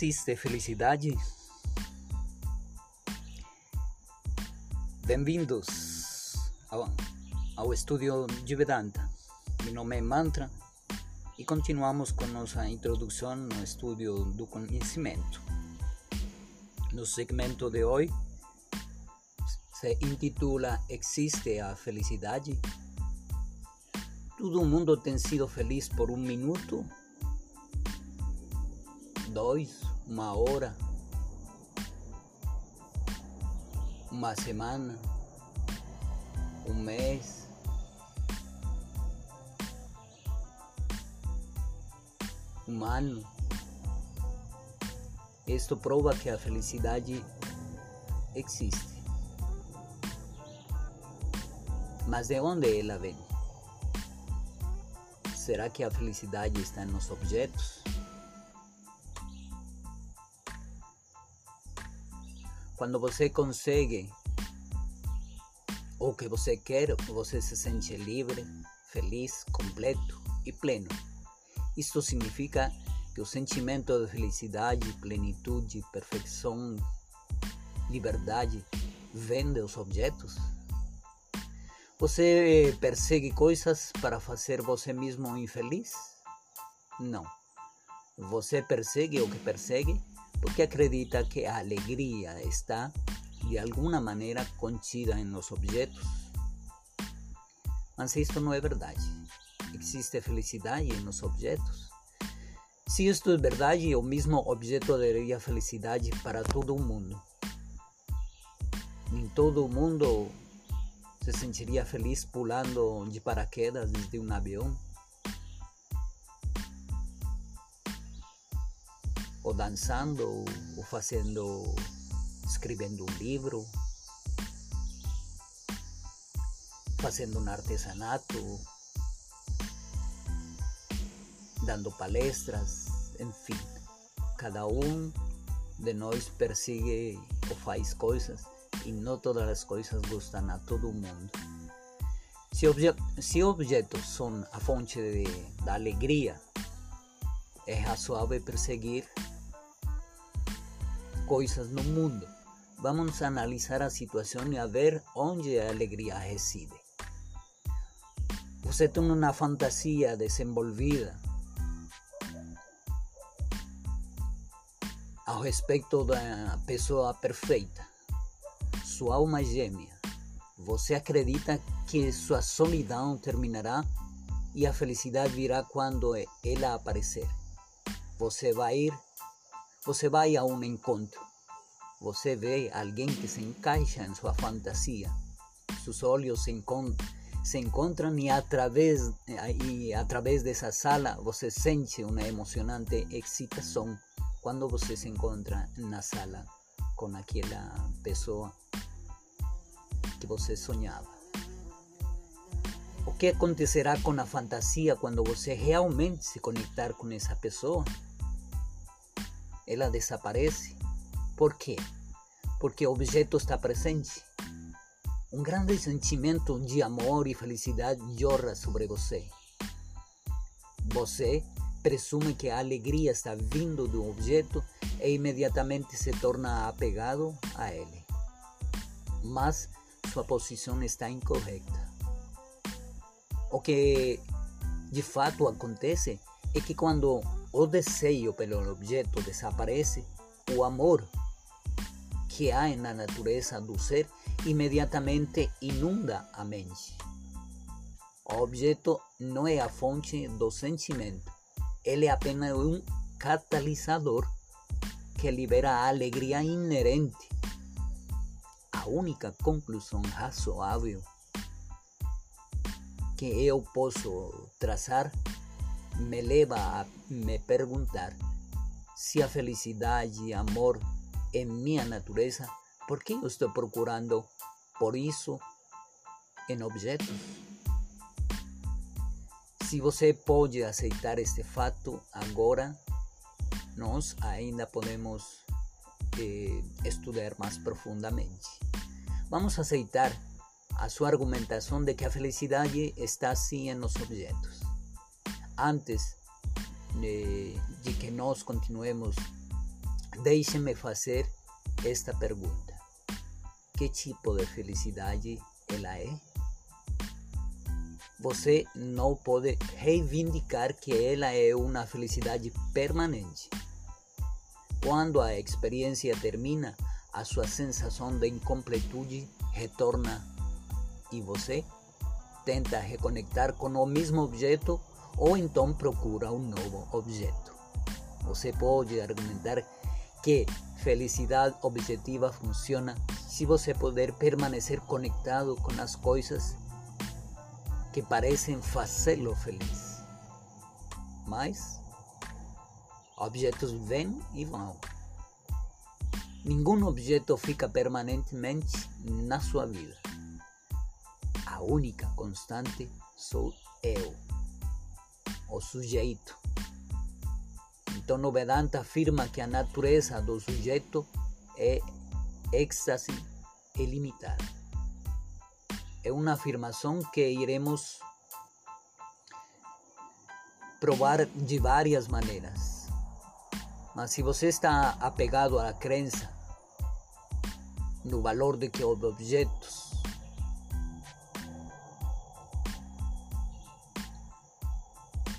Existe felicidade? Bem-vindos ao, ao estúdio de Vedanta. Meu nome é Mantra e continuamos com nossa introdução no estúdio do conhecimento. No segmento de hoje se intitula Existe a felicidade? Todo mundo tem sido feliz por um minuto dois, uma hora, uma semana, um mês. Um ano. Isto prova que a felicidade existe. Mas de onde ela vem? Será que a felicidade está nos objetos? Quando você consegue o que você quer, você se sente livre, feliz, completo e pleno. Isto significa que o sentimento de felicidade, plenitude, perfeição, liberdade vem dos objetos. Você persegue coisas para fazer você mesmo infeliz? Não. Você persegue o que persegue porque acredita que a alegria está de alguma maneira contida em los objetos. Mas isto não é verdade. Existe felicidade los objetos. Se isto é verdade, o mesmo objeto daria felicidade para todo o mundo. Em todo o mundo se sentiria feliz pulando de paraquedas desde um avião ou dançando, ou fazendo, escrevendo um livro, fazendo um artesanato, dando palestras, enfim, cada um de nós persegue ou faz coisas e não todas as coisas gostam a todo mundo. Se, obje se objetos são a fonte de, da alegria, é razoável perseguir coisas no mundo. Vamos analisar a situação e a ver onde a alegria reside. Você tem uma fantasia desenvolvida ao respeito da pessoa perfeita, sua alma gêmea. Você acredita que sua solidão terminará e a felicidade virá quando ela aparecer. Você vai ir Você vai a um encontro. Você vê alguém que se encaixa em sua fantasia. Sus olhos se encontram se encuentran y a través sala você sente una emocionante excitación cuando você se encuentra en la sala con aquella persona que você soñaba. O que acontecerá con la fantasía cuando você realmente se conectar con esa persona? Ela desaparece. Por quê? Porque o objeto está presente. Um grande sentimento de amor e felicidade jorra sobre você. Você presume que a alegria está vindo do objeto e imediatamente se torna apegado a ele. Mas sua posição está incorreta. O que de fato acontece é que quando o desejo pelo objeto desaparece, o amor que há na natureza do ser imediatamente inunda a mente. O objeto não é a fonte do sentimento, ele é apenas um catalisador que libera a alegria inerente. A única conclusão razoável que eu posso traçar me leva a me perguntar se a felicidade e amor é minha natureza, por que eu estou procurando por isso em objetos? Se você pode aceitar este fato agora, nós ainda podemos eh, estudar mais profundamente. Vamos aceitar a sua argumentação de que a felicidade está sim nos objetos antes de, de que nós continuemos Deixe-me fazer esta pergunta: Que tipo de felicidade ela é? Você não pode reivindicar que ela é uma felicidade permanente. Quando a experiência termina, a sua sensação de incompletude retorna e você tenta reconectar com o mesmo objeto ou então procura um novo objeto. Você pode argumentar que felicidade objetiva funciona se você puder permanecer conectado com as coisas que parecem fazê-lo feliz. Mas objetos vêm e vão. Nenhum objeto fica permanentemente na sua vida. A única constante sou eu, o sujeito. Então, no Vedanta afirma que a natureza do sujeito é êxtase ilimitada. É uma afirmação que iremos provar de várias maneiras. Mas se você está apegado à crença no valor de que os objetos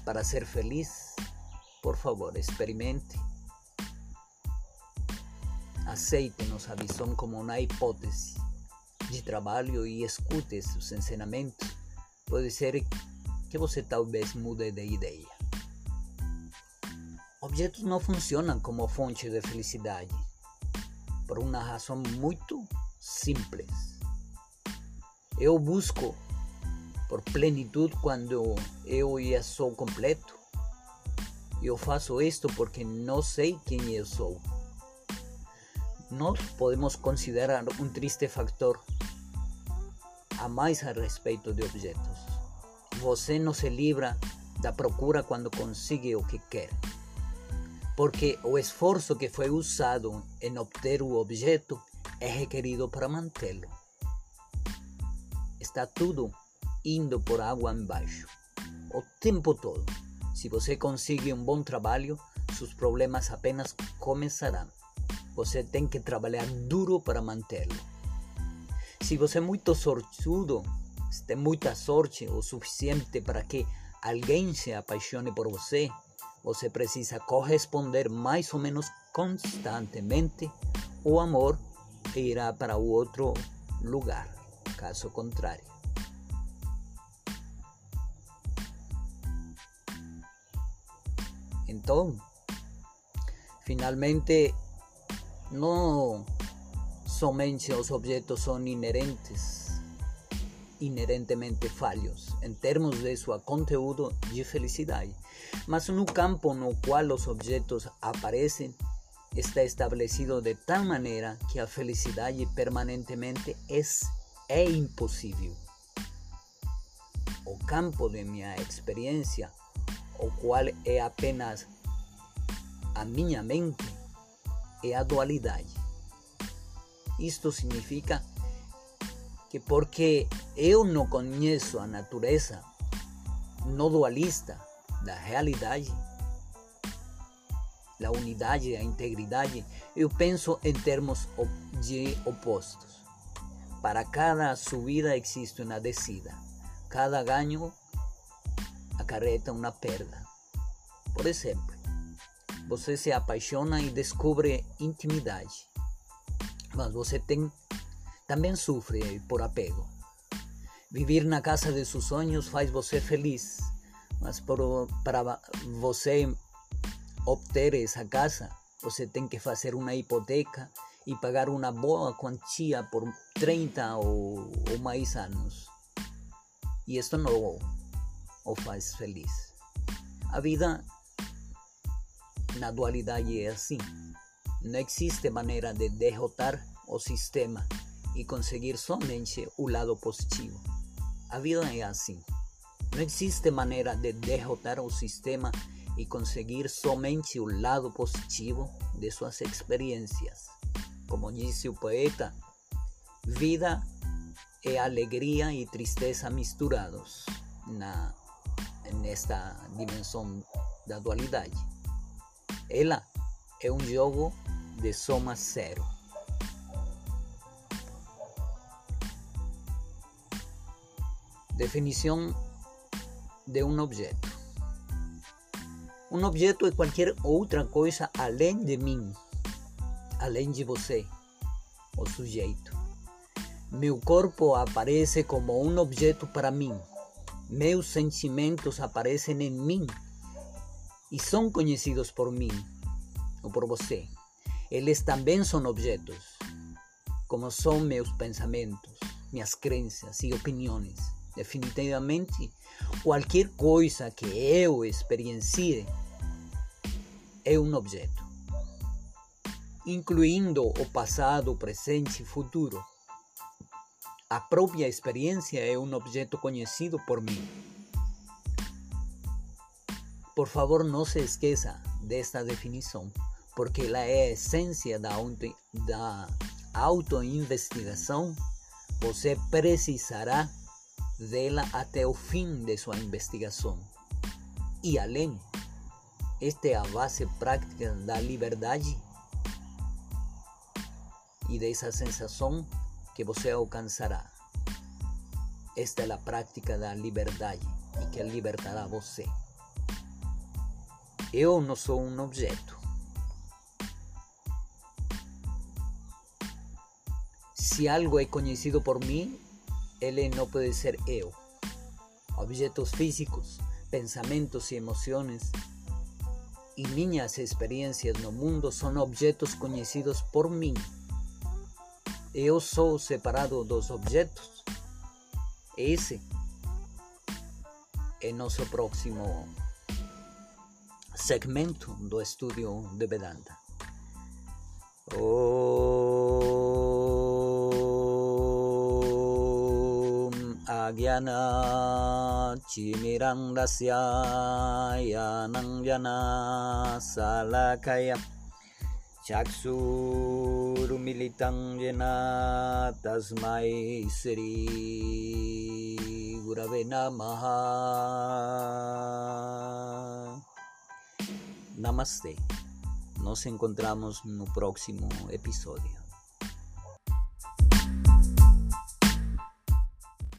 para ser feliz, por favor, experimente. Aceite nossa visão como uma hipótese de trabalho e escute seus ensinamentos. Pode ser que você talvez mude de ideia. Objetos não funcionam como fonte de felicidade por uma razão muito simples. Eu busco por plenitude quando eu já sou completo. Eu faço isto porque não sei quem eu sou. Nós podemos considerar um triste fator a mais a respeito de objetos. Você não se livra da procura quando consegue o que quer porque o esforço que foi usado em obter o objeto é requerido para mantê-lo. Está tudo indo por água embaixo, o tempo todo. Se você consegue um bom trabalho, seus problemas apenas começarão. Você tem que trabalhar duro para mantê-lo. Se você é muito sortudo, tem muita sorte o suficiente para que alguém se apaixone por você, você precisa corresponder mais ou menos constantemente, o amor irá para outro lugar, caso contrário. Então, finalmente, não somente os objetos são inerentes, inerentemente falhos em termos de seu conteúdo de felicidade mas no campo no qual os objetos aparecem está estabelecido de tal maneira que a felicidade permanentemente é, é impossível. O campo de minha experiência, o qual é apenas a minha mente, é a dualidade. Isto significa que porque eu não conheço a natureza não dualista, da realidade, da unidade, da integridade, eu penso em termos de opostos. Para cada subida existe uma descida. Cada ganho acarreta uma perda. Por exemplo, você se apaixona e descobre intimidade, mas você tem também sofre por apego. Viver na casa de seus sonhos faz você feliz, mas por, para você obter essa casa, você tem que fazer uma hipoteca e pagar uma boa quantia por 30 ou, ou mais anos. E isto não o faz feliz. A vida na dualidade é assim. Não existe maneira de derrotar o sistema e conseguir somente o lado positivo. A vida é assim. Não existe maneira de derrotar o sistema e conseguir somente o lado positivo de suas experiências. Como disse o poeta, vida é alegria e tristeza misturados nesta dimensão da dualidade. Ela é um jogo de soma zero. Definição de um objeto. Um objeto é qualquer outra coisa além de mim, além de você, o sujeito. Meu corpo aparece como um objeto para mim. Meus sentimentos aparecem em mim e são conhecidos por mim ou por você. Eles também são objetos, como são meus pensamentos, minhas crenças e opiniões. Definitivamente, qualquer coisa que eu experiencie é um objeto, incluindo o passado, o presente e futuro. A própria experiência é um objeto conhecido por mim. Por favor, não se esqueça desta definição, porque ela é a essência da, auto, da. Você precisará dela até o fim de sua investigação. E além, esta é a base prática da liberdade e dessa sensação que você alcançará. Esta é a prática da liberdade e que libertará você. Eu não sou um objeto. Se algo é conhecido por mim, ele não pode ser eu. Objetos físicos, pensamentos e emoções e minhas experiências no mundo são objetos conhecidos por mim. Eu sou separado dos objetos. Esse é nosso próximo segmento do estudio de Vedanta. Om Agyana Chimirang Dasya Yanang Salakaya Chaksur Militang Tasmai Sri Gurave Namaha Namaste. Nos encontramos en un próximo episodio.